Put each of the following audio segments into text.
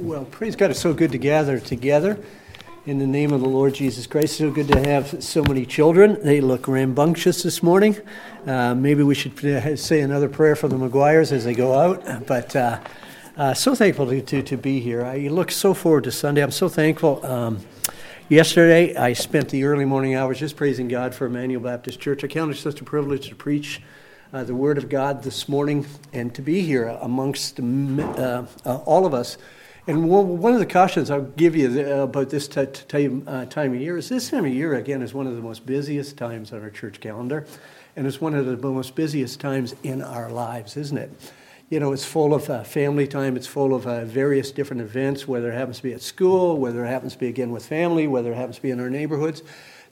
Well, praise God, it's so good to gather together in the name of the Lord Jesus Christ. It's so good to have so many children. They look rambunctious this morning. Uh, maybe we should uh, say another prayer for the McGuires as they go out. But uh, uh, so thankful to, to, to, be here. I look so forward to Sunday. I'm so thankful. Um, yesterday, I spent the early morning hours just praising God for Emmanuel Baptist Church. I count it such a privilege to preach uh, the Word of God this morning and to be here amongst uh, all of us. And one of the cautions I'll give you about this t- t- uh, time of year is this time of year, again, is one of the most busiest times on our church calendar. And it's one of the most busiest times in our lives, isn't it? You know, it's full of uh, family time, it's full of uh, various different events, whether it happens to be at school, whether it happens to be again with family, whether it happens to be in our neighborhoods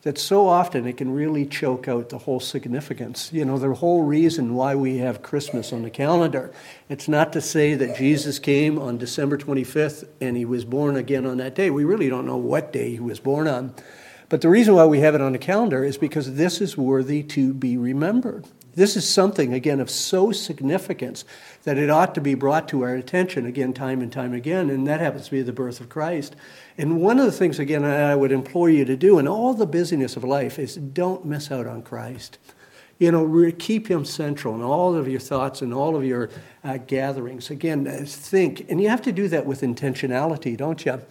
that so often it can really choke out the whole significance. You know, the whole reason why we have Christmas on the calendar. It's not to say that Jesus came on December 25th and he was born again on that day. We really don't know what day he was born on. But the reason why we have it on the calendar is because this is worthy to be remembered. This is something, again, of so significance that it ought to be brought to our attention again, time and time again, and that happens to be the birth of Christ. And one of the things, again, I would implore you to do in all the busyness of life is don't miss out on Christ. You know, keep him central in all of your thoughts and all of your uh, gatherings. Again, uh, think, and you have to do that with intentionality, don't you?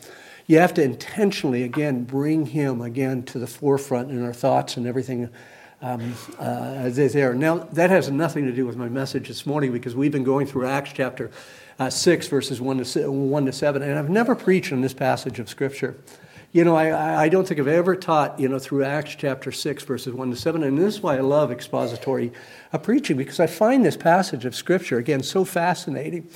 You have to intentionally, again, bring him again to the forefront in our thoughts and everything um, uh, there. Now, that has nothing to do with my message this morning because we've been going through Acts chapter uh, 6, verses 1 to, 1 to 7, and I've never preached on this passage of Scripture. You know, I, I don't think I've ever taught, you know, through Acts chapter 6, verses 1 to 7, and this is why I love expository uh, preaching because I find this passage of Scripture, again, so fascinating.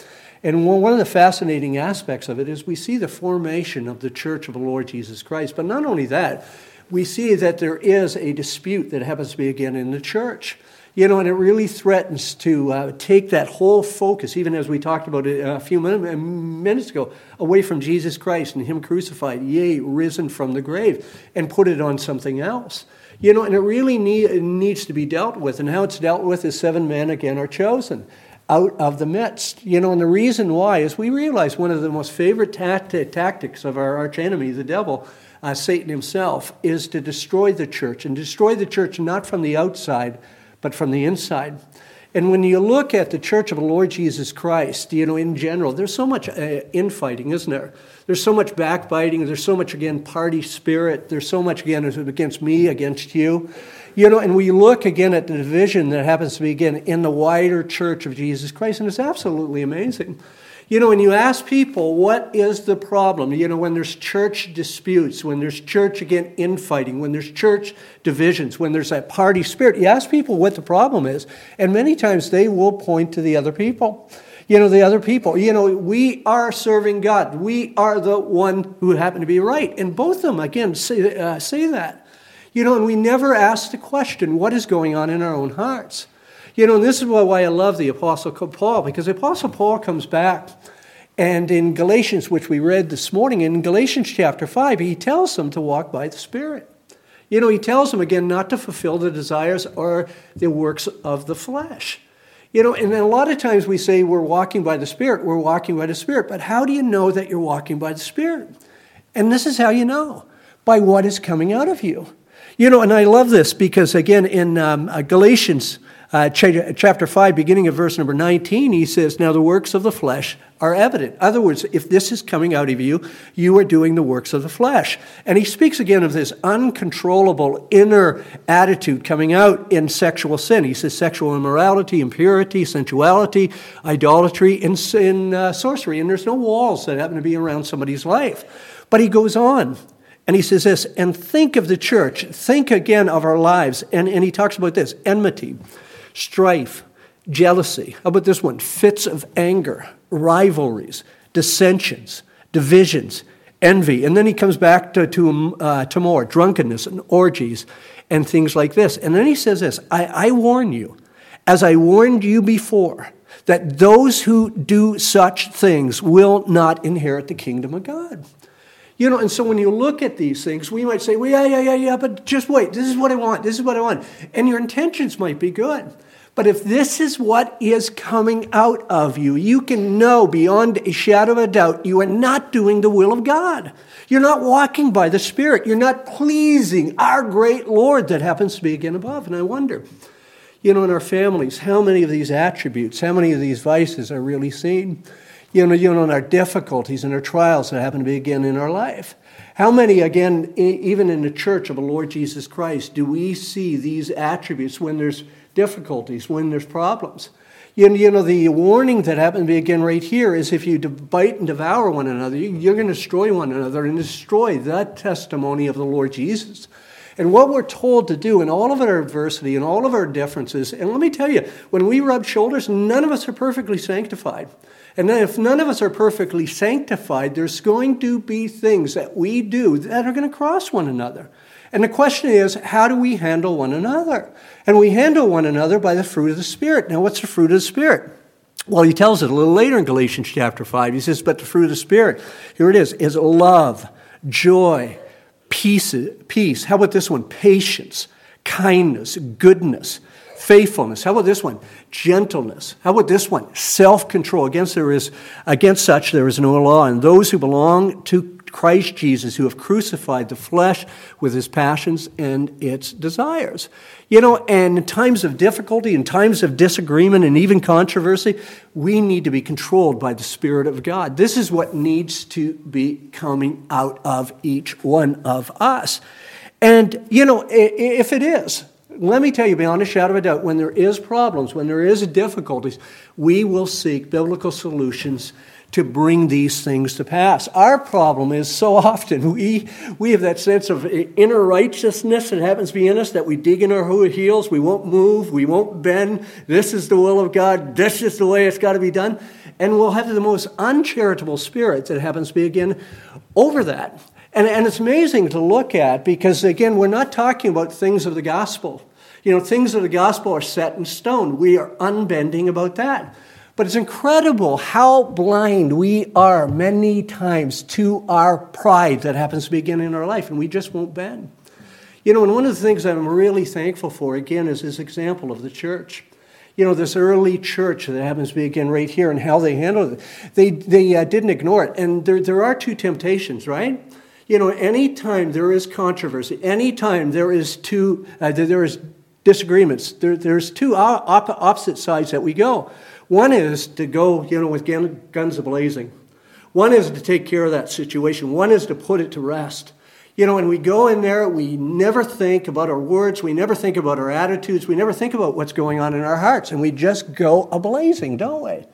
And one of the fascinating aspects of it is we see the formation of the church of the Lord Jesus Christ. But not only that, we see that there is a dispute that happens to be again in the church. You know, and it really threatens to uh, take that whole focus, even as we talked about it a few minutes ago, away from Jesus Christ and Him crucified, yea, risen from the grave, and put it on something else. You know, and it really need, it needs to be dealt with. And how it's dealt with is seven men again are chosen out of the midst. You know, and the reason why is we realize one of the most favorite tactics of our arch enemy, the devil, uh, Satan himself, is to destroy the church, and destroy the church not from the outside, but from the inside. And when you look at the church of the Lord Jesus Christ, you know, in general, there's so much uh, infighting, isn't there? There's so much backbiting. There's so much, again, party spirit. There's so much, again, against me, against you. You know, and we look again at the division that happens to be, again, in the wider church of Jesus Christ, and it's absolutely amazing. You know, when you ask people, what is the problem? You know, when there's church disputes, when there's church, again, infighting, when there's church divisions, when there's that party spirit, you ask people what the problem is, and many times they will point to the other people. You know, the other people. You know, we are serving God. We are the one who happen to be right. And both of them, again, say, uh, say that. You know, and we never ask the question, what is going on in our own hearts? You know, and this is why I love the Apostle Paul, because the Apostle Paul comes back and in Galatians, which we read this morning, in Galatians chapter 5, he tells them to walk by the Spirit. You know, he tells them again not to fulfill the desires or the works of the flesh. You know, and a lot of times we say we're walking by the Spirit, we're walking by the Spirit, but how do you know that you're walking by the Spirit? And this is how you know by what is coming out of you. You know, and I love this because, again, in um, uh, Galatians uh, chapter 5, beginning of verse number 19, he says, Now the works of the flesh are evident. In other words, if this is coming out of you, you are doing the works of the flesh. And he speaks again of this uncontrollable inner attitude coming out in sexual sin. He says sexual immorality, impurity, sensuality, idolatry, and, and uh, sorcery. And there's no walls that happen to be around somebody's life. But he goes on and he says this, and think of the church, think again of our lives. And, and he talks about this enmity strife, jealousy. How about this one? Fits of anger, rivalries, dissensions, divisions, envy. And then he comes back to, to, uh, to more drunkenness and orgies and things like this. And then he says this I, I warn you, as I warned you before, that those who do such things will not inherit the kingdom of God. You know, and so when you look at these things, we might say, well, yeah, yeah, yeah, yeah, but just wait. This is what I want. This is what I want. And your intentions might be good. But if this is what is coming out of you, you can know beyond a shadow of a doubt you are not doing the will of God. You're not walking by the Spirit. You're not pleasing our great Lord that happens to be again above. And I wonder, you know, in our families, how many of these attributes, how many of these vices are really seen? You know, you know, in our difficulties and our trials that happen to be again in our life. How many, again, even in the church of the Lord Jesus Christ, do we see these attributes when there's difficulties, when there's problems. You, you know, the warning that happened to be again right here is if you bite and devour one another, you're going to destroy one another and destroy that testimony of the Lord Jesus. And what we're told to do in all of our adversity and all of our differences, and let me tell you, when we rub shoulders, none of us are perfectly sanctified. And if none of us are perfectly sanctified, there's going to be things that we do that are going to cross one another. And the question is, how do we handle one another? And we handle one another by the fruit of the Spirit. Now, what's the fruit of the Spirit? Well, he tells it a little later in Galatians chapter 5. He says, But the fruit of the Spirit, here it is, is love, joy, peace. peace. How about this one? Patience, kindness, goodness, faithfulness. How about this one? Gentleness. How about this one? Self control. Against, there is, against such there is no law. And those who belong to Christ Jesus, who have crucified the flesh with his passions and its desires. You know, and in times of difficulty, in times of disagreement, and even controversy, we need to be controlled by the Spirit of God. This is what needs to be coming out of each one of us. And, you know, if it is, let me tell you beyond a shadow of a doubt, when there is problems, when there is difficulties, we will seek biblical solutions to bring these things to pass. Our problem is so often we, we have that sense of inner righteousness that happens to be in us that we dig in our heels, we won't move, we won't bend. This is the will of God, this is the way it's got to be done. And we'll have the most uncharitable spirit that happens to be again over that. And, and it's amazing to look at because, again, we're not talking about things of the gospel. You know, things of the gospel are set in stone. We are unbending about that. But it's incredible how blind we are many times to our pride that happens to begin in our life, and we just won't bend. You know, and one of the things I'm really thankful for, again, is this example of the church. You know, this early church that happens to be, again, right here, and how they handled it. They, they uh, didn't ignore it. And there, there are two temptations, right? You know, anytime there is controversy, anytime there is two, uh, there is disagreements, there, there's two opposite sides that we go. One is to go, you know, with guns blazing. One is to take care of that situation. One is to put it to rest. You know, and we go in there, we never think about our words, we never think about our attitudes, we never think about what's going on in our hearts, and we just go a blazing, don't we?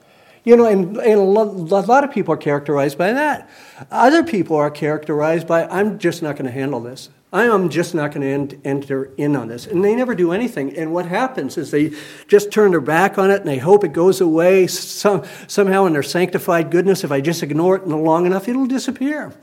You know, and, and a lot of people are characterized by that. Other people are characterized by, I'm just not going to handle this. I am just not going to enter in on this. And they never do anything. And what happens is they just turn their back on it and they hope it goes away some, somehow in their sanctified goodness. If I just ignore it long enough, it'll disappear.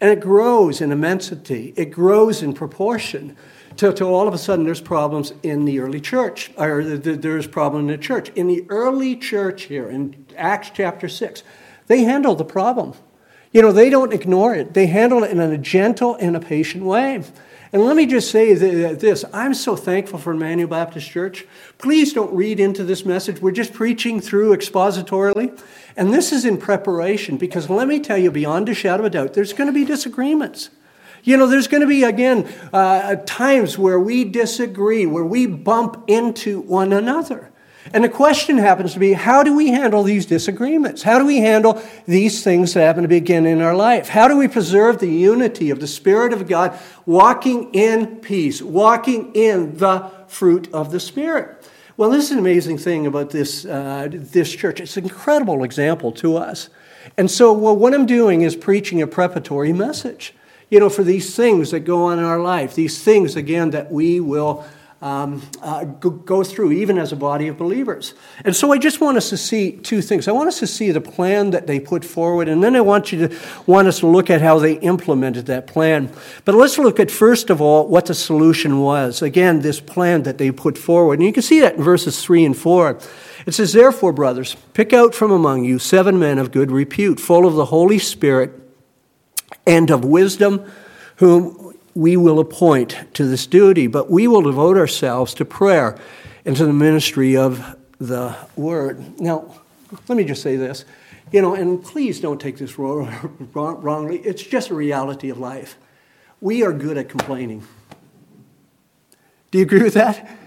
And it grows in immensity, it grows in proportion. Till, all of a sudden there's problems in the early church, or there's problem in the church. In the early church here, in Acts chapter 6, they handle the problem. You know, they don't ignore it, they handle it in a gentle and a patient way. And let me just say this I'm so thankful for Emmanuel Baptist Church. Please don't read into this message. We're just preaching through expositorily. And this is in preparation because let me tell you, beyond a shadow of a doubt, there's going to be disagreements. You know, there's going to be, again, uh, times where we disagree, where we bump into one another. And the question happens to be how do we handle these disagreements? How do we handle these things that happen to begin in our life? How do we preserve the unity of the Spirit of God, walking in peace, walking in the fruit of the Spirit? Well, this is an amazing thing about this, uh, this church. It's an incredible example to us. And so, well, what I'm doing is preaching a preparatory message, you know, for these things that go on in our life, these things, again, that we will um, uh, go, go, through, even as a body of believers. And so I just want us to see two things. I want us to see the plan that they put forward, and then I want you to want us to look at how they implemented that plan. But let's look at first of all what the solution was. Again, this plan that they put forward, and you can see that in verses three and four. It says, "Therefore, brothers, pick out from among you seven men of good repute, full of the Holy Spirit and of wisdom." whom we will appoint to this duty, but we will devote ourselves to prayer and to the ministry of the word. Now, let me just say this. You know, and please don't take this wrongly. It's just a reality of life. We are good at complaining. Do you agree with that?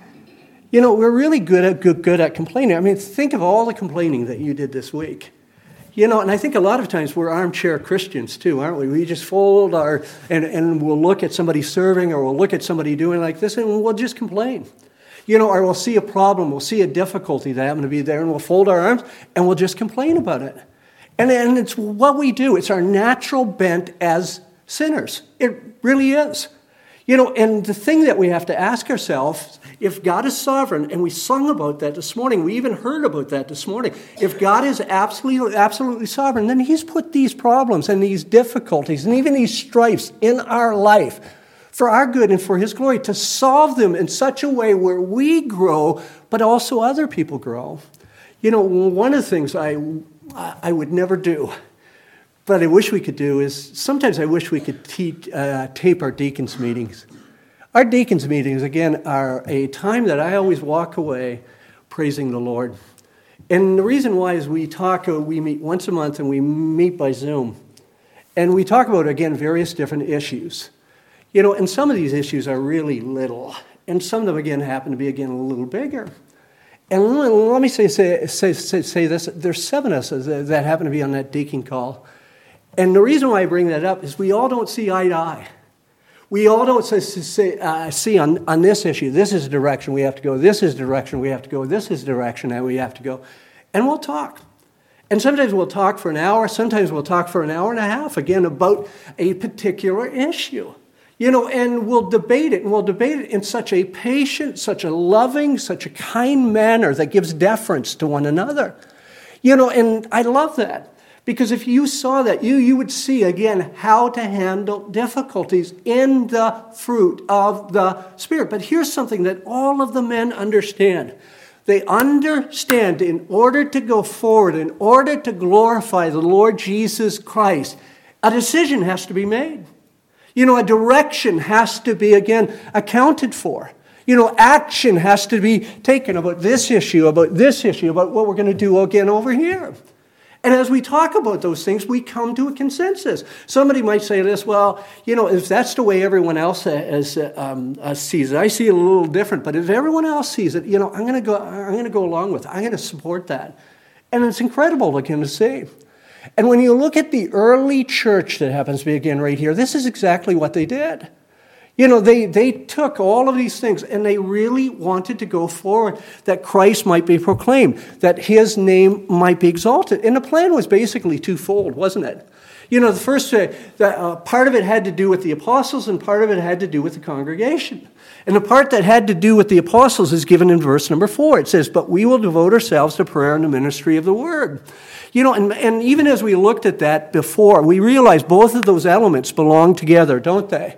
You know, we're really good at good, good at complaining. I mean, think of all the complaining that you did this week. You know, and I think a lot of times we're armchair Christians too, aren't we? We just fold our, and, and we'll look at somebody serving or we'll look at somebody doing like this and we'll just complain. You know, or we'll see a problem, we'll see a difficulty that happened to be there and we'll fold our arms and we'll just complain about it. And, and it's what we do, it's our natural bent as sinners. It really is. You know, and the thing that we have to ask ourselves if God is sovereign, and we sung about that this morning, we even heard about that this morning. If God is absolutely, absolutely sovereign, then He's put these problems and these difficulties and even these strifes in our life for our good and for His glory to solve them in such a way where we grow, but also other people grow. You know, one of the things I, I would never do but I wish we could do is sometimes I wish we could teach, uh, tape our deacons' meetings. Our deacons' meetings, again, are a time that I always walk away praising the Lord. And the reason why is we talk, uh, we meet once a month and we meet by Zoom. And we talk about, again, various different issues. You know, and some of these issues are really little. And some of them, again, happen to be, again, a little bigger. And let me say, say, say, say this there's seven of us that happen to be on that deacon call. And the reason why I bring that up is we all don't see eye to eye. We all don't say, uh, see on, on this issue, this is the direction we have to go, this is the direction we have to go, this is the direction that we have to go. And we'll talk. And sometimes we'll talk for an hour, sometimes we'll talk for an hour and a half, again, about a particular issue. You know, and we'll debate it, and we'll debate it in such a patient, such a loving, such a kind manner that gives deference to one another. You know, and I love that. Because if you saw that, you, you would see again how to handle difficulties in the fruit of the Spirit. But here's something that all of the men understand. They understand in order to go forward, in order to glorify the Lord Jesus Christ, a decision has to be made. You know, a direction has to be, again, accounted for. You know, action has to be taken about this issue, about this issue, about what we're going to do again over here. And as we talk about those things, we come to a consensus. Somebody might say this, well, you know, if that's the way everyone else has, um, uh, sees it, I see it a little different. But if everyone else sees it, you know, I'm going to go. I'm going to go along with. It. I'm going to support that. And it's incredible him to see. And when you look at the early church that happens to be again right here, this is exactly what they did. You know, they, they took all of these things and they really wanted to go forward that Christ might be proclaimed, that his name might be exalted. And the plan was basically twofold, wasn't it? You know, the first uh, the, uh, part of it had to do with the apostles and part of it had to do with the congregation. And the part that had to do with the apostles is given in verse number four. It says, But we will devote ourselves to prayer and the ministry of the word. You know, and, and even as we looked at that before, we realized both of those elements belong together, don't they?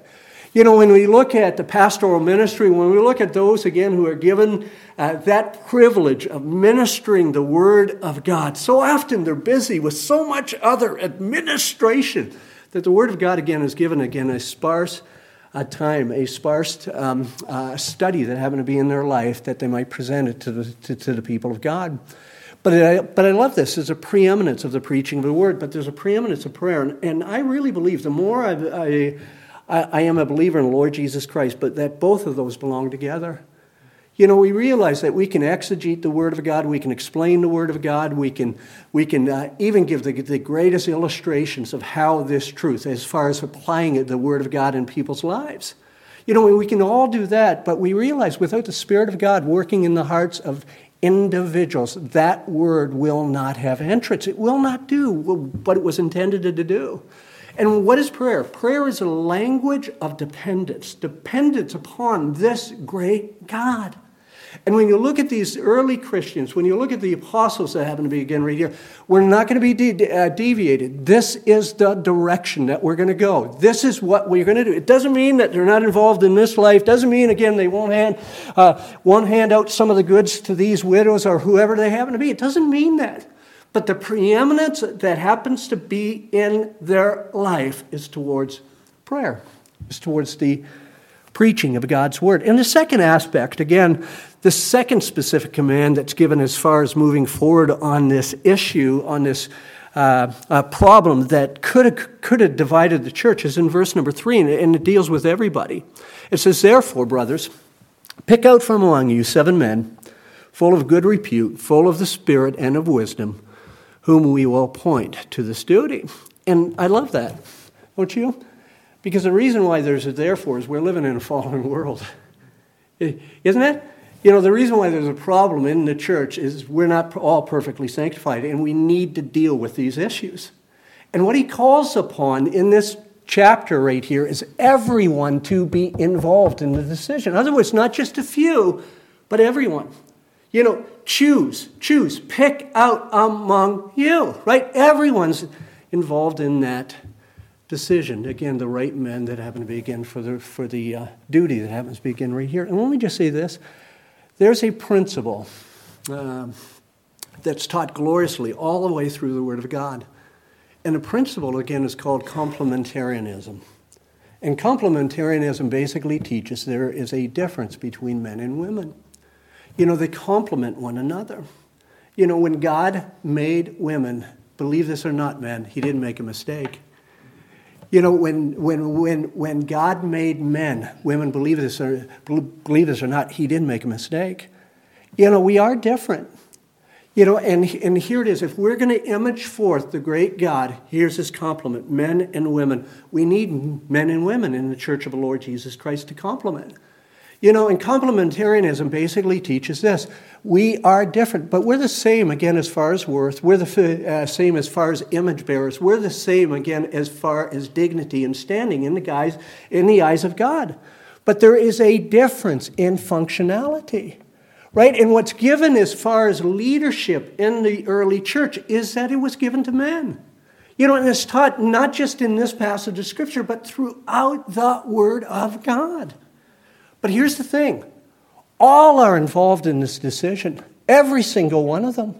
You know, when we look at the pastoral ministry, when we look at those again who are given uh, that privilege of ministering the Word of God, so often they're busy with so much other administration that the Word of God again is given again a sparse uh, time, a sparse um, uh, study that happened to be in their life that they might present it to the, to, to the people of God. But I, but I love this. There's a preeminence of the preaching of the word, but there's a preeminence of prayer. And, and I really believe the more I, I I, I am a believer in the Lord Jesus Christ, but that both of those belong together. You know, we realize that we can exegete the Word of God, we can explain the Word of God, we can, we can uh, even give the, the greatest illustrations of how this truth, as far as applying it, the Word of God in people's lives. You know, we can all do that, but we realize without the Spirit of God working in the hearts of individuals, that Word will not have entrance. It will not do what it was intended to do. And what is prayer? Prayer is a language of dependence, dependence upon this great God. And when you look at these early Christians, when you look at the apostles that happen to be again right here, we're not going to be de- uh, deviated. This is the direction that we're going to go. This is what we're going to do. It doesn't mean that they're not involved in this life. Doesn't mean again they won't hand uh, won't hand out some of the goods to these widows or whoever they happen to be. It doesn't mean that. But the preeminence that happens to be in their life is towards prayer, is towards the preaching of God's word. And the second aspect, again, the second specific command that's given as far as moving forward on this issue, on this uh, uh, problem that could have, could have divided the church is in verse number three, and, and it deals with everybody. It says, Therefore, brothers, pick out from among you seven men full of good repute, full of the Spirit and of wisdom, whom we will appoint to this duty. And I love that, don't you? Because the reason why there's a therefore is we're living in a fallen world. Isn't it? You know, the reason why there's a problem in the church is we're not all perfectly sanctified, and we need to deal with these issues. And what he calls upon in this chapter right here is everyone to be involved in the decision. In other words, not just a few, but everyone. You know, choose, choose, pick out among you, right? Everyone's involved in that decision. Again, the right men that happen to be, again, for the, for the uh, duty that happens to be, again, right here. And let me just say this there's a principle uh, that's taught gloriously all the way through the Word of God. And the principle, again, is called complementarianism. And complementarianism basically teaches there is a difference between men and women. You know, they complement one another. You know, when God made women, believe this or not, man, he didn't make a mistake. You know, when, when, when, when God made men, women believe this, or, believe this or not, He didn't make a mistake. You know, we are different. You know, and, and here it is. If we're going to image forth the great God, here's his complement men and women. We need men and women in the church of the Lord Jesus Christ to complement. You know, and complementarianism basically teaches this we are different, but we're the same again as far as worth. We're the uh, same as far as image bearers. We're the same again as far as dignity and standing in the guys in the eyes of God. But there is a difference in functionality. Right? And what's given as far as leadership in the early church is that it was given to men. You know, and it's taught not just in this passage of Scripture, but throughout the Word of God. But here's the thing all are involved in this decision, every single one of them.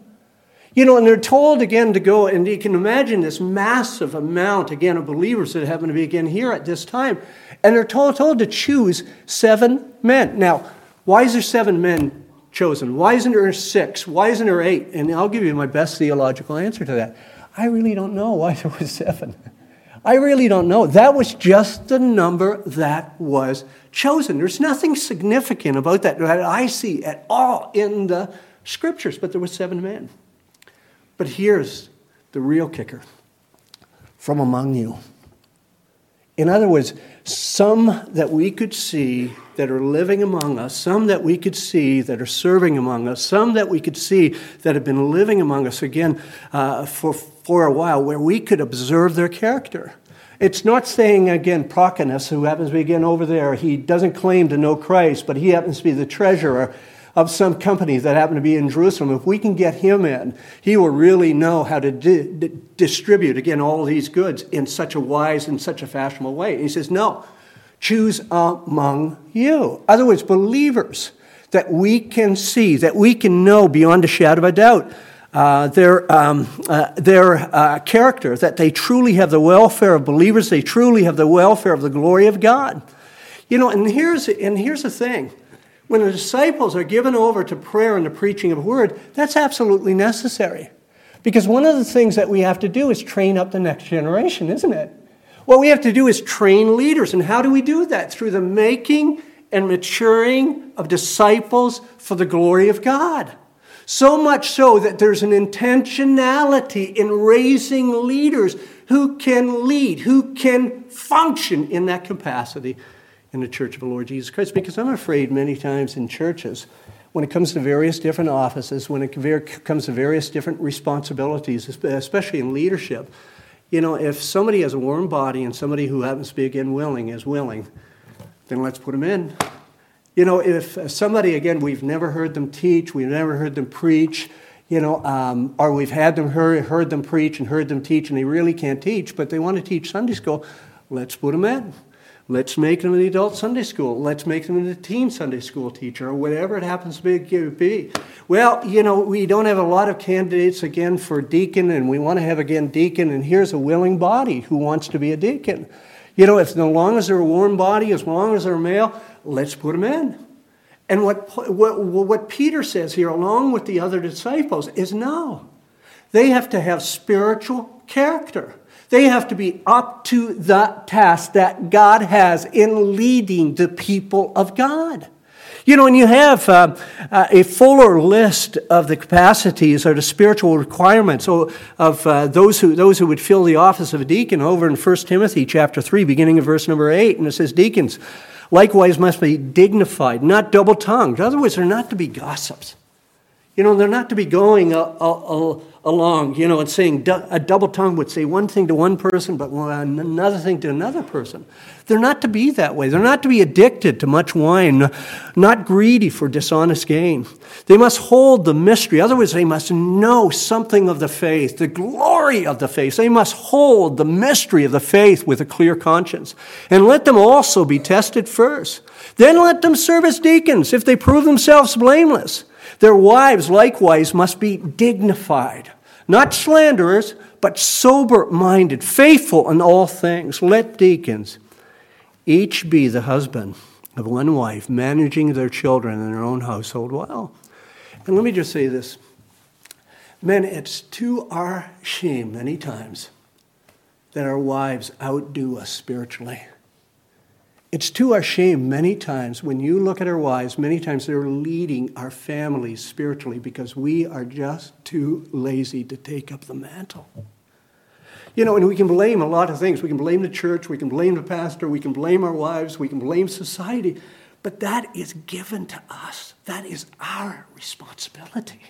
You know, and they're told again to go, and you can imagine this massive amount, again, of believers that happen to be again here at this time. And they're told, told to choose seven men. Now, why is there seven men chosen? Why isn't there six? Why isn't there eight? And I'll give you my best theological answer to that. I really don't know why there was seven. I really don't know. That was just the number that was chosen. There's nothing significant about that that I see at all in the scriptures, but there were seven men. But here's the real kicker from among you. In other words, some that we could see that are living among us, some that we could see that are serving among us, some that we could see that have been living among us again uh, for, for a while, where we could observe their character. It's not saying, again, Procanus, who happens to be again over there, he doesn't claim to know Christ, but he happens to be the treasurer of some company that happen to be in Jerusalem. If we can get him in, he will really know how to di- di- distribute, again, all these goods in such a wise and such a fashionable way. And he says, no, choose among you. Other words, believers that we can see, that we can know beyond a shadow of a doubt uh, their, um, uh, their uh, character, that they truly have the welfare of believers, they truly have the welfare of the glory of God. You know, and here's, and here's the thing when the disciples are given over to prayer and the preaching of the word, that's absolutely necessary. Because one of the things that we have to do is train up the next generation, isn't it? What we have to do is train leaders. And how do we do that? Through the making and maturing of disciples for the glory of God. So much so that there's an intentionality in raising leaders who can lead, who can function in that capacity in the church of the Lord Jesus Christ. Because I'm afraid many times in churches, when it comes to various different offices, when it comes to various different responsibilities, especially in leadership, you know, if somebody has a warm body and somebody who happens to be again willing is willing, then let's put them in. You know, if somebody, again, we've never heard them teach, we've never heard them preach, you know, um, or we've had them heard, heard them preach and heard them teach, and they really can't teach, but they want to teach Sunday school, let's put them in. Let's make them an adult Sunday school. Let's make them a teen Sunday school teacher or whatever it happens to be. Well, you know, we don't have a lot of candidates again for deacon, and we want to have again deacon, and here's a willing body who wants to be a deacon. You know, as long as they're a warm body, as long as they're male, let's put them in. And what, what, what Peter says here, along with the other disciples, is no. They have to have spiritual character. They have to be up to the task that God has in leading the people of God. You know, when you have uh, uh, a fuller list of the capacities or the spiritual requirements of uh, those, who, those who would fill the office of a deacon over in 1 Timothy chapter 3, beginning of verse number 8, and it says, Deacons likewise must be dignified, not double tongued. In other words, they're not to be gossips. You know, they're not to be going a, a, along, you know, and saying a double tongue would say one thing to one person, but another thing to another person. They're not to be that way. They're not to be addicted to much wine, not greedy for dishonest gain. They must hold the mystery. Otherwise, they must know something of the faith, the glory of the faith. They must hold the mystery of the faith with a clear conscience. And let them also be tested first. Then let them serve as deacons if they prove themselves blameless. Their wives likewise must be dignified, not slanderers, but sober minded, faithful in all things. Let deacons each be the husband of one wife, managing their children and their own household well. And let me just say this men, it's to our shame many times that our wives outdo us spiritually. It's to our shame many times when you look at our wives, many times they're leading our families spiritually because we are just too lazy to take up the mantle. You know, and we can blame a lot of things. We can blame the church, we can blame the pastor, we can blame our wives, we can blame society, but that is given to us. That is our responsibility.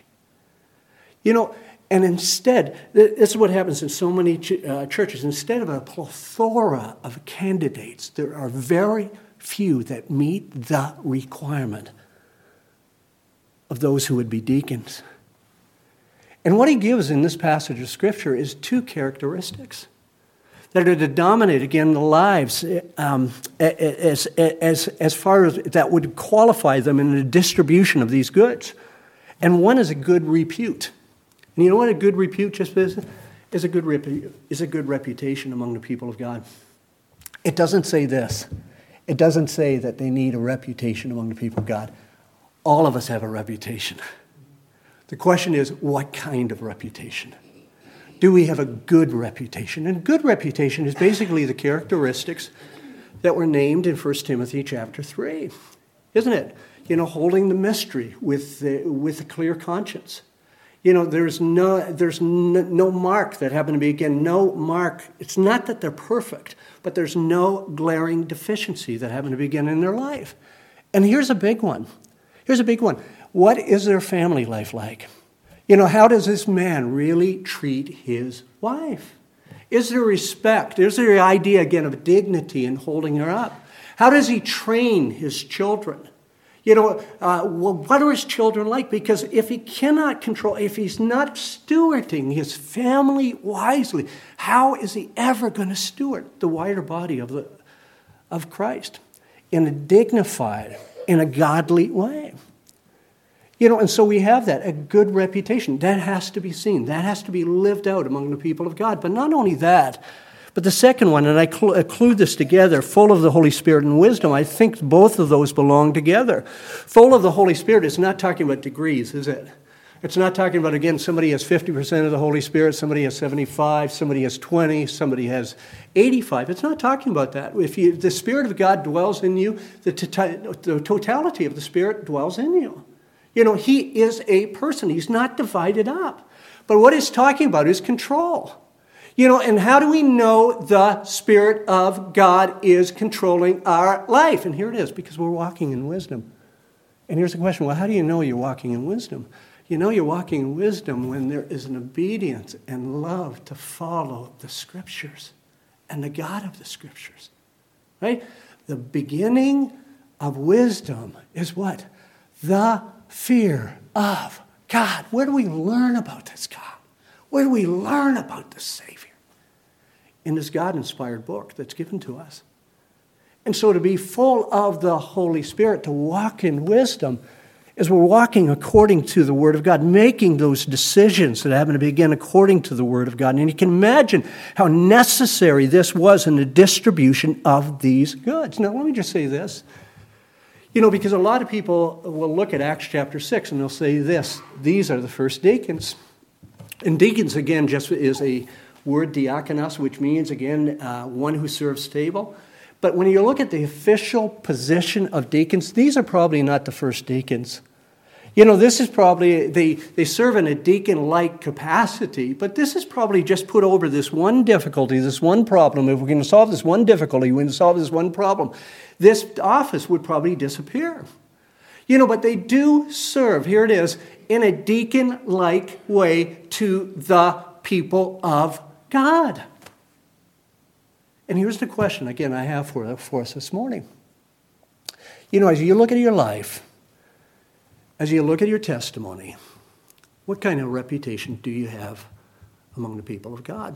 You know, and instead, this is what happens in so many ch- uh, churches. Instead of a plethora of candidates, there are very few that meet the requirement of those who would be deacons. And what he gives in this passage of Scripture is two characteristics that are to dominate, again, the lives um, as, as, as far as that would qualify them in the distribution of these goods. And one is a good repute. And you know what a good repute just is? Is a good, repu- is a good reputation among the people of God. It doesn't say this. It doesn't say that they need a reputation among the people of God. All of us have a reputation. The question is, what kind of reputation? Do we have a good reputation? And good reputation is basically the characteristics that were named in 1 Timothy chapter 3, isn't it? You know, holding the mystery with, the, with a clear conscience you know, there's no, there's no, no, mark that happened to be, again, no mark. It's not that they're perfect, but there's no glaring deficiency that happened to begin in their life. And here's a big one. Here's a big one. What is their family life like? You know, how does this man really treat his wife? Is there respect? Is there the idea, again, of dignity in holding her up? How does he train his children? You know, uh, what are his children like? Because if he cannot control, if he's not stewarding his family wisely, how is he ever going to steward the wider body of, the, of Christ in a dignified, in a godly way? You know, and so we have that, a good reputation. That has to be seen. That has to be lived out among the people of God. But not only that, but the second one, and I include uh, this together, full of the Holy Spirit and wisdom, I think both of those belong together. Full of the Holy Spirit is not talking about degrees, is it? It's not talking about, again, somebody has 50% of the Holy Spirit, somebody has 75, somebody has 20, somebody has 85. It's not talking about that. If you, the Spirit of God dwells in you, the, the totality of the Spirit dwells in you. You know, He is a person, He's not divided up. But what He's talking about is control. You know, and how do we know the Spirit of God is controlling our life? And here it is because we're walking in wisdom. And here's the question well, how do you know you're walking in wisdom? You know you're walking in wisdom when there is an obedience and love to follow the Scriptures and the God of the Scriptures. Right? The beginning of wisdom is what? The fear of God. Where do we learn about this God? Where do we learn about the Savior? in this God inspired book that's given to us. And so to be full of the Holy Spirit, to walk in wisdom, is we're walking according to the Word of God, making those decisions that happen to begin according to the Word of God. And you can imagine how necessary this was in the distribution of these goods. Now, let me just say this. You know, because a lot of people will look at Acts chapter 6 and they'll say this these are the first deacons. And deacons, again, just is a word diakonos, which means, again, uh, one who serves table. But when you look at the official position of deacons, these are probably not the first deacons. You know, this is probably, they, they serve in a deacon like capacity, but this is probably just put over this one difficulty, this one problem. If we're going to solve this one difficulty, going to solve this one problem, this office would probably disappear. You know, but they do serve, here it is, in a deacon like way to the people of God. And here's the question again I have for, for us this morning. You know, as you look at your life, as you look at your testimony, what kind of reputation do you have among the people of God?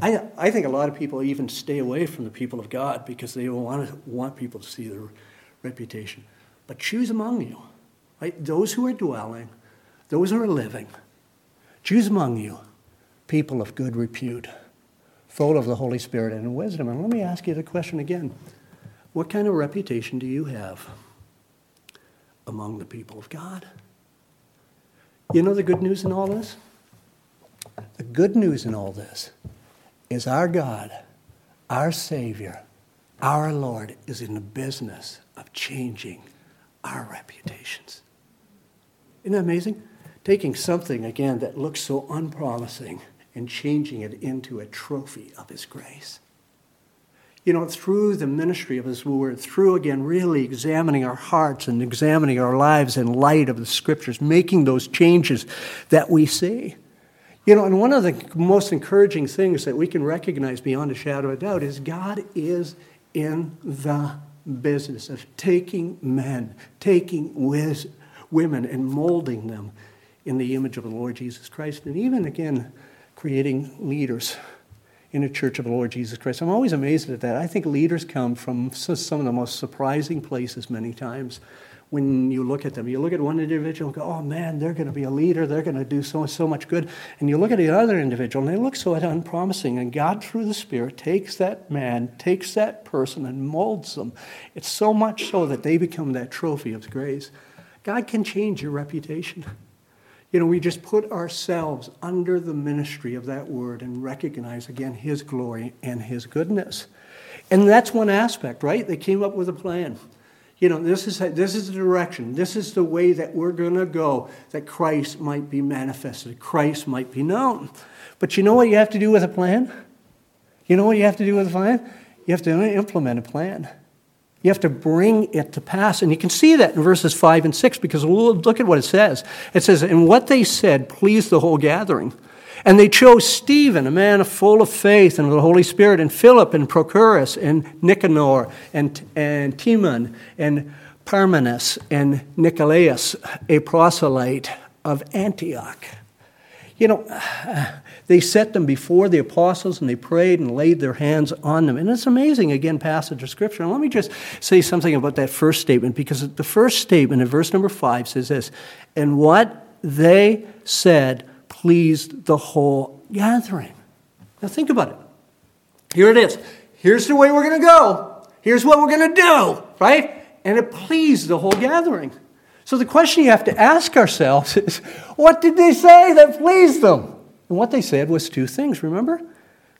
I, I think a lot of people even stay away from the people of God because they don't want, to, want people to see their reputation. But choose among you, right? Those who are dwelling, those who are living, choose among you people of good repute, full of the Holy Spirit and wisdom. And let me ask you the question again What kind of reputation do you have? among the people of God. You know the good news in all this? The good news in all this is our God, our Savior, our Lord is in the business of changing our reputations. Isn't that amazing? Taking something, again, that looks so unpromising and changing it into a trophy of His grace you know, through the ministry of His Word, through again really examining our hearts and examining our lives in light of the Scriptures, making those changes that we see. You know, and one of the most encouraging things that we can recognize beyond a shadow of doubt is God is in the business of taking men, taking women, and molding them in the image of the Lord Jesus Christ, and even again, creating leaders in a church of the Lord Jesus Christ. I'm always amazed at that. I think leaders come from some of the most surprising places many times when you look at them. You look at one individual and go, oh man, they're going to be a leader. They're going to do so, so much good. And you look at the other individual and they look so unpromising. And God, through the Spirit, takes that man, takes that person, and molds them. It's so much so that they become that trophy of grace. God can change your reputation. You know, we just put ourselves under the ministry of that word and recognize again His glory and His goodness. And that's one aspect, right? They came up with a plan. You know, this is, this is the direction. This is the way that we're going to go, that Christ might be manifested, Christ might be known. But you know what you have to do with a plan? You know what you have to do with a plan? You have to implement a plan. You have to bring it to pass. And you can see that in verses 5 and 6 because look at what it says. It says, And what they said pleased the whole gathering. And they chose Stephen, a man full of faith and of the Holy Spirit, and Philip and Prochorus and Nicanor and, and Timon and Parmenas and Nicolaus, a proselyte of Antioch. You know, they set them before the apostles and they prayed and laid their hands on them. And it's amazing, again, passage of Scripture. And let me just say something about that first statement because the first statement in verse number five says this And what they said pleased the whole gathering. Now think about it. Here it is. Here's the way we're going to go. Here's what we're going to do, right? And it pleased the whole gathering. So the question you have to ask ourselves is what did they say that pleased them? And what they said was two things, remember?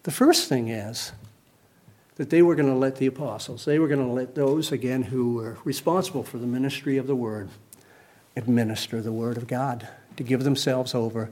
The first thing is that they were going to let the apostles, they were going to let those, again, who were responsible for the ministry of the word, administer the word of God, to give themselves over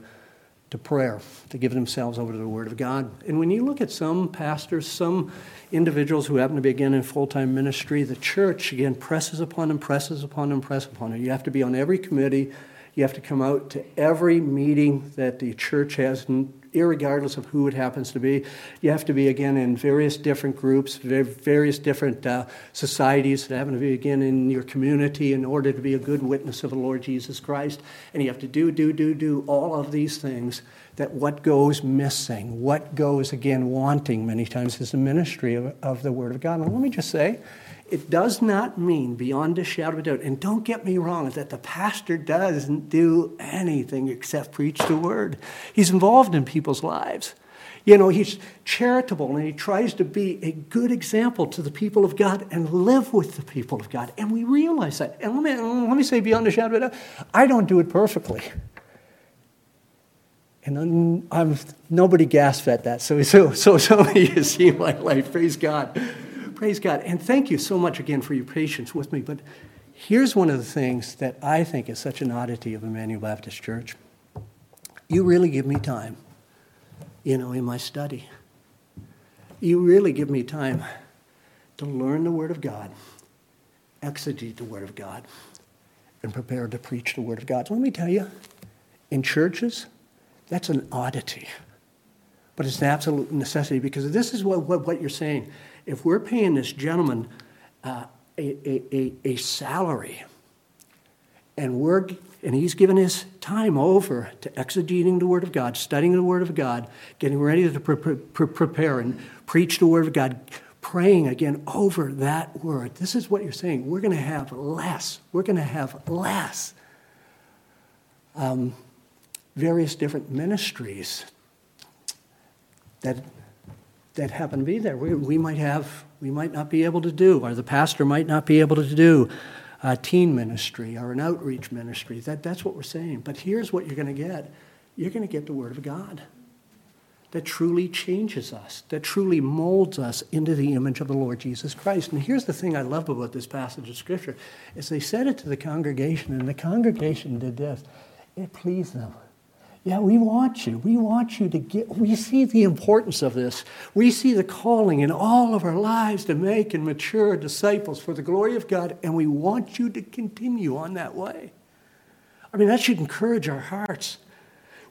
to prayer, to give themselves over to the Word of God. And when you look at some pastors, some individuals who happen to be again in full time ministry, the church again presses upon them, presses upon them, presses upon them. You have to be on every committee, you have to come out to every meeting that the church has, regardless of who it happens to be. You have to be, again, in various different groups, various different uh, societies that happen to be, again, in your community in order to be a good witness of the Lord Jesus Christ. And you have to do, do, do, do all of these things that what goes missing, what goes, again, wanting many times is the ministry of, of the Word of God. And let me just say, it does not mean beyond a shadow of a doubt, and don't get me wrong, that the pastor doesn't do anything except preach the word. He's involved in people's lives. You know, he's charitable and he tries to be a good example to the people of God and live with the people of God. And we realize that. And let me, let me say beyond a shadow of a doubt, I don't do it perfectly. And I'm, nobody gasped at that. So, so, so of you see my life. Praise God. Praise God. And thank you so much again for your patience with me. But here's one of the things that I think is such an oddity of Emmanuel Baptist Church. You really give me time, you know, in my study. You really give me time to learn the Word of God, exegete the Word of God, and prepare to preach the Word of God. Let me tell you, in churches, that's an oddity. But it's an absolute necessity because this is what, what, what you're saying. If we're paying this gentleman uh, a, a, a, salary and, we're, and he's given his time over to exegeting the Word of God, studying the Word of God, getting ready to pre- pre- prepare and preach the Word of God, praying again over that Word. This is what you're saying. We're going to have less. We're going to have less. Um, various different ministries that, that happen to be there. We, we, might have, we might not be able to do, or the pastor might not be able to do a teen ministry or an outreach ministry. That, that's what we're saying. But here's what you're going to get you're going to get the Word of God that truly changes us, that truly molds us into the image of the Lord Jesus Christ. And here's the thing I love about this passage of Scripture is they said it to the congregation, and the congregation did this. It pleased them. Yeah, we want you. We want you to get, we see the importance of this. We see the calling in all of our lives to make and mature disciples for the glory of God, and we want you to continue on that way. I mean, that should encourage our hearts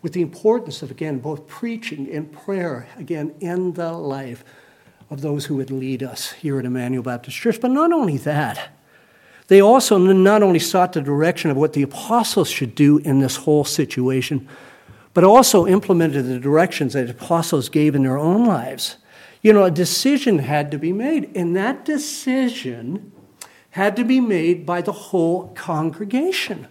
with the importance of, again, both preaching and prayer, again, in the life of those who would lead us here at Emmanuel Baptist Church. But not only that, they also not only sought the direction of what the apostles should do in this whole situation, but also implemented the directions that apostles gave in their own lives. You know, a decision had to be made, and that decision had to be made by the whole congregation.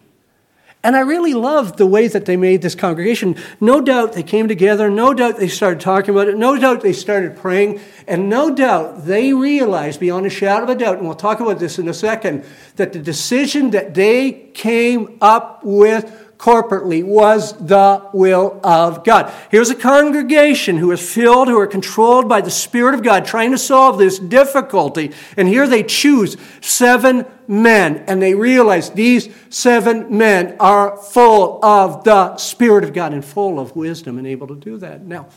And I really loved the way that they made this congregation. No doubt they came together. No doubt they started talking about it. No doubt they started praying. And no doubt they realized, beyond a shadow of a doubt, and we'll talk about this in a second, that the decision that they came up with corporately was the will of God. Here's a congregation who is filled, who are controlled by the Spirit of God, trying to solve this difficulty. And here they choose seven men, and they realize these seven men are full of the Spirit of God and full of wisdom and able to do that. Now,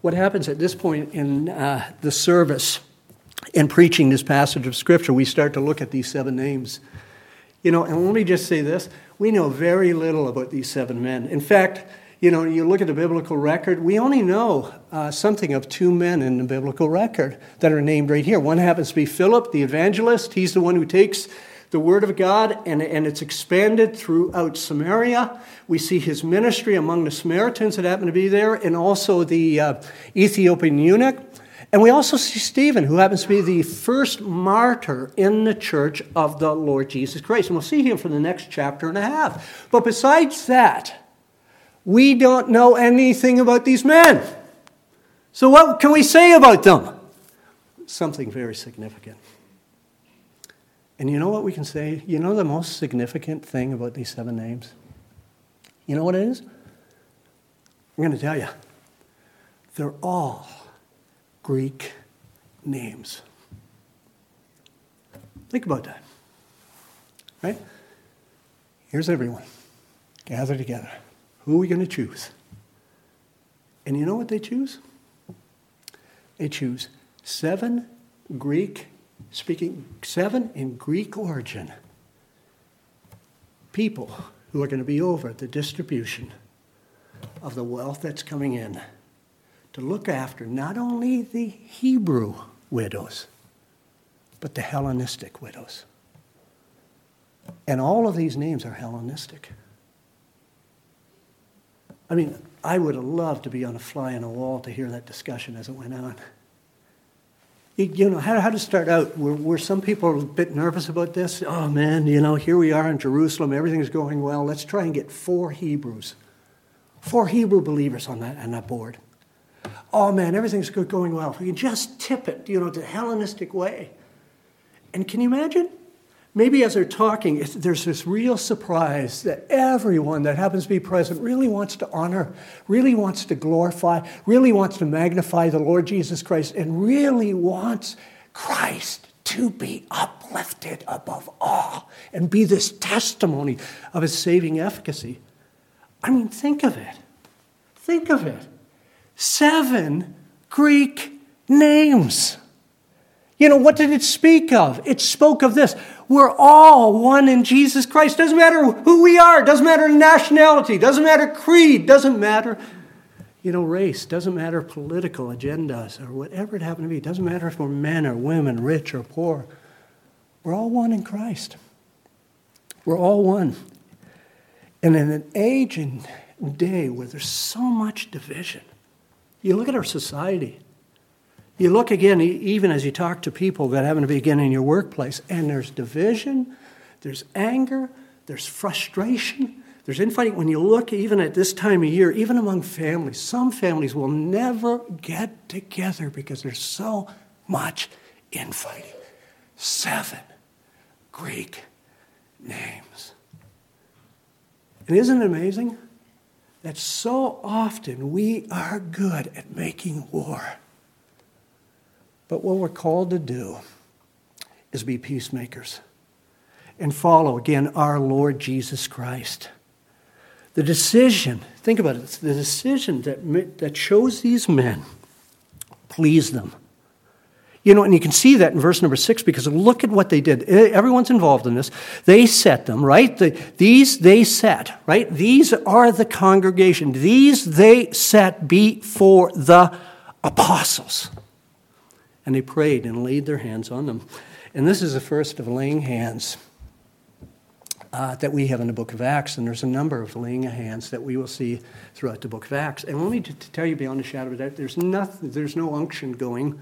what happens at this point in uh, the service, in preaching this passage of Scripture, we start to look at these seven names. You know, and let me just say this we know very little about these seven men. In fact, you know, you look at the biblical record, we only know uh, something of two men in the biblical record that are named right here. One happens to be Philip, the evangelist. He's the one who takes the word of God and, and it's expanded throughout Samaria. We see his ministry among the Samaritans that happen to be there and also the uh, Ethiopian eunuch. And we also see Stephen, who happens to be the first martyr in the church of the Lord Jesus Christ. And we'll see him for the next chapter and a half. But besides that, we don't know anything about these men. So, what can we say about them? Something very significant. And you know what we can say? You know the most significant thing about these seven names? You know what it is? I'm going to tell you. They're all Greek names. Think about that. Right? Here's everyone gathered together. Who are we going to choose? And you know what they choose? They choose seven Greek speaking, seven in Greek origin people who are going to be over the distribution of the wealth that's coming in to look after not only the Hebrew widows, but the Hellenistic widows. And all of these names are Hellenistic. I mean, I would have loved to be on a fly on a wall to hear that discussion as it went on. You, know, how, how to start out? Were, were some people a bit nervous about this? Oh man, you know, here we are in Jerusalem, everything's going well. Let's try and get four Hebrews, four Hebrew believers on that, on that board. Oh man, everything's going well. If we can just tip it, you know, the Hellenistic way. And can you imagine? Maybe as they're talking, there's this real surprise that everyone that happens to be present really wants to honor, really wants to glorify, really wants to magnify the Lord Jesus Christ, and really wants Christ to be uplifted above all and be this testimony of his saving efficacy. I mean, think of it. Think of it. Seven Greek names. You know, what did it speak of? It spoke of this. We're all one in Jesus Christ. Doesn't matter who we are, doesn't matter nationality, doesn't matter creed, doesn't matter, you know, race, doesn't matter political agendas or whatever it happened to be. Doesn't matter if we're men or women, rich or poor. We're all one in Christ. We're all one. And in an age and day where there's so much division, you look at our society. You look again, even as you talk to people that happen to be again in your workplace, and there's division, there's anger, there's frustration, there's infighting. When you look even at this time of year, even among families, some families will never get together because there's so much infighting. Seven Greek names. And isn't it amazing that so often we are good at making war? But what we're called to do is be peacemakers and follow, again, our Lord Jesus Christ. The decision, think about it, the decision that, that chose these men pleased them. You know, and you can see that in verse number six because look at what they did. Everyone's involved in this. They set them, right? The, these they set, right? These are the congregation. These they set before the apostles and they prayed and laid their hands on them. And this is the first of laying hands uh, that we have in the book of Acts. And there's a number of laying of hands that we will see throughout the book of Acts. And let me to tell you beyond a shadow of a doubt, there's, nothing, there's no unction going.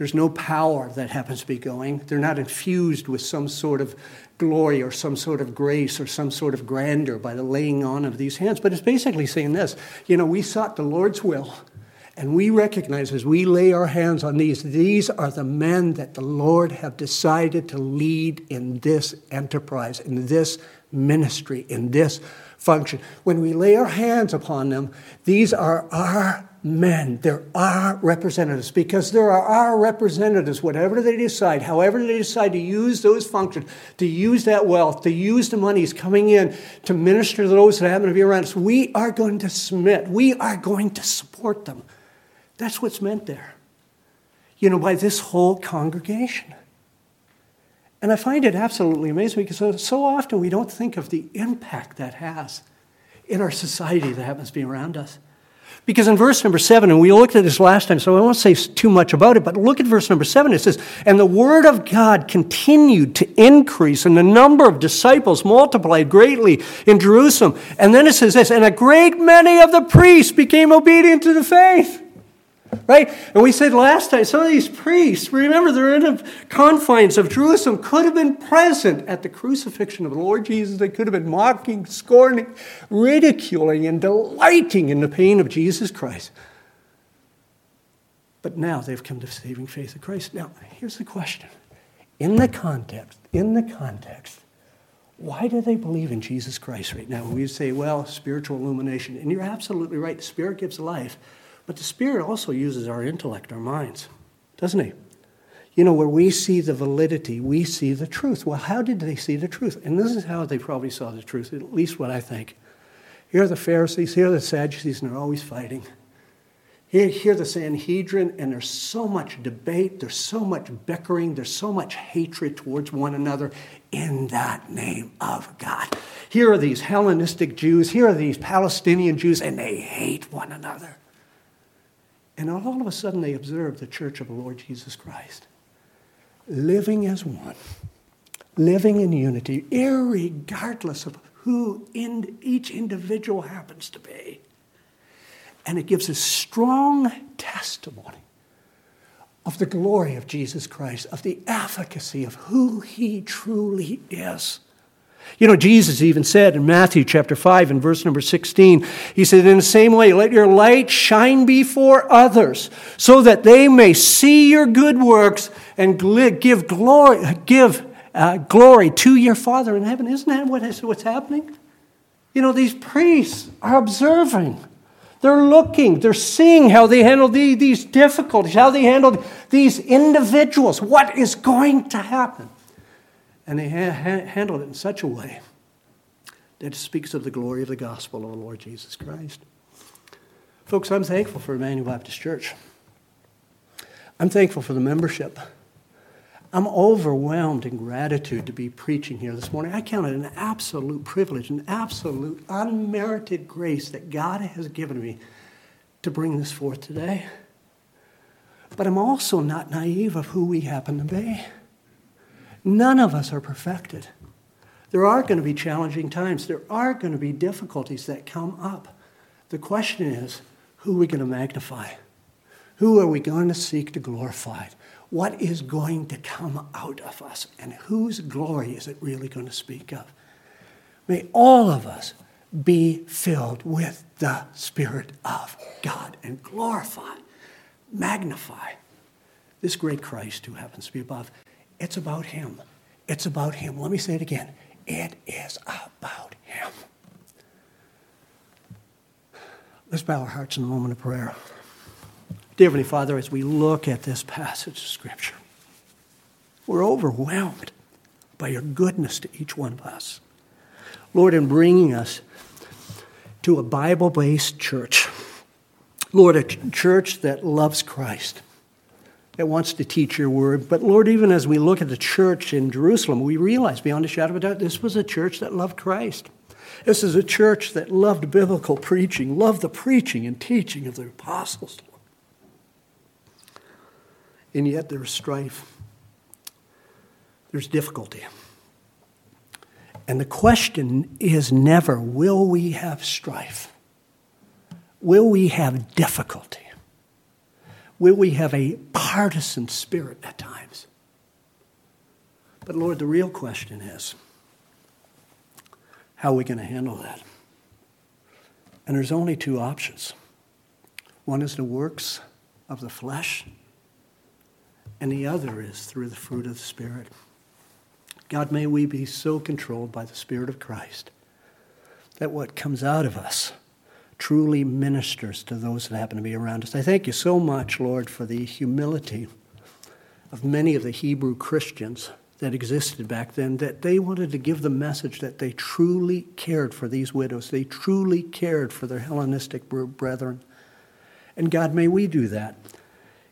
There's no power that happens to be going. They're not infused with some sort of glory or some sort of grace or some sort of grandeur by the laying on of these hands. But it's basically saying this you know, we sought the Lord's will and we recognize as we lay our hands on these, these are the men that the Lord have decided to lead in this enterprise, in this ministry, in this function. When we lay our hands upon them, these are our men. there are representatives because there are our representatives, whatever they decide, however they decide to use those functions, to use that wealth, to use the monies coming in to minister to those that happen to be around us. We are going to submit, we are going to support them. That's what's meant there, you know, by this whole congregation. And I find it absolutely amazing because so often we don't think of the impact that has in our society that happens to be around us. Because in verse number seven, and we looked at this last time, so I won't say too much about it, but look at verse number seven. It says, And the word of God continued to increase, and the number of disciples multiplied greatly in Jerusalem. And then it says this, And a great many of the priests became obedient to the faith. Right? And we said last time, some of these priests, remember, they're in the confines of Jerusalem, could have been present at the crucifixion of the Lord Jesus. They could have been mocking, scorning, ridiculing, and delighting in the pain of Jesus Christ. But now they've come to saving faith of Christ. Now, here's the question. In the context, in the context, why do they believe in Jesus Christ right now? We say, well, spiritual illumination. And you're absolutely right. The Spirit gives life. But the Spirit also uses our intellect, our minds, doesn't He? You know, where we see the validity, we see the truth. Well, how did they see the truth? And this is how they probably saw the truth, at least what I think. Here are the Pharisees, here are the Sadducees, and they're always fighting. Here, here the Sanhedrin, and there's so much debate, there's so much bickering, there's so much hatred towards one another in that name of God. Here are these Hellenistic Jews, here are these Palestinian Jews, and they hate one another. And all of a sudden, they observe the church of the Lord Jesus Christ living as one, living in unity, regardless of who in each individual happens to be. And it gives a strong testimony of the glory of Jesus Christ, of the efficacy of who he truly is. You know, Jesus even said in Matthew chapter 5 and verse number 16, he said, In the same way, let your light shine before others, so that they may see your good works and give glory, give, uh, glory to your Father in heaven. Isn't that what is, what's happening? You know, these priests are observing. They're looking, they're seeing how they handled the, these difficulties, how they handled these individuals, what is going to happen. And they ha- ha- handled it in such a way that speaks of the glory of the gospel of the Lord Jesus Christ. Folks, I'm thankful for Emmanuel Baptist Church. I'm thankful for the membership. I'm overwhelmed in gratitude to be preaching here this morning. I count it an absolute privilege, an absolute unmerited grace that God has given me to bring this forth today. But I'm also not naive of who we happen to be. None of us are perfected. There are going to be challenging times. There are going to be difficulties that come up. The question is who are we going to magnify? Who are we going to seek to glorify? What is going to come out of us? And whose glory is it really going to speak of? May all of us be filled with the Spirit of God and glorify, magnify this great Christ who happens to be above. It's about Him. It's about Him. Let me say it again. It is about Him. Let's bow our hearts in a moment of prayer. Dear Heavenly Father, as we look at this passage of Scripture, we're overwhelmed by your goodness to each one of us. Lord, in bringing us to a Bible based church, Lord, a church that loves Christ that wants to teach your word. But Lord, even as we look at the church in Jerusalem, we realize beyond a shadow of a doubt this was a church that loved Christ. This is a church that loved biblical preaching, loved the preaching and teaching of the apostles. And yet there's strife, there's difficulty. And the question is never will we have strife? Will we have difficulty? Will we have a partisan spirit at times? But Lord, the real question is how are we going to handle that? And there's only two options one is the works of the flesh, and the other is through the fruit of the Spirit. God, may we be so controlled by the Spirit of Christ that what comes out of us truly ministers to those that happen to be around us. I thank you so much, Lord, for the humility of many of the Hebrew Christians that existed back then, that they wanted to give the message that they truly cared for these widows. They truly cared for their Hellenistic brethren. And God, may we do that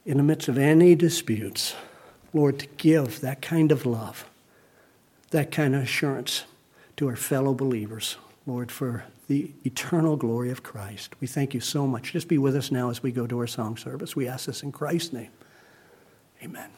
in the midst of any disputes, Lord, to give that kind of love, that kind of assurance to our fellow believers, Lord, for the eternal glory of Christ. We thank you so much. Just be with us now as we go to our song service. We ask this in Christ's name. Amen.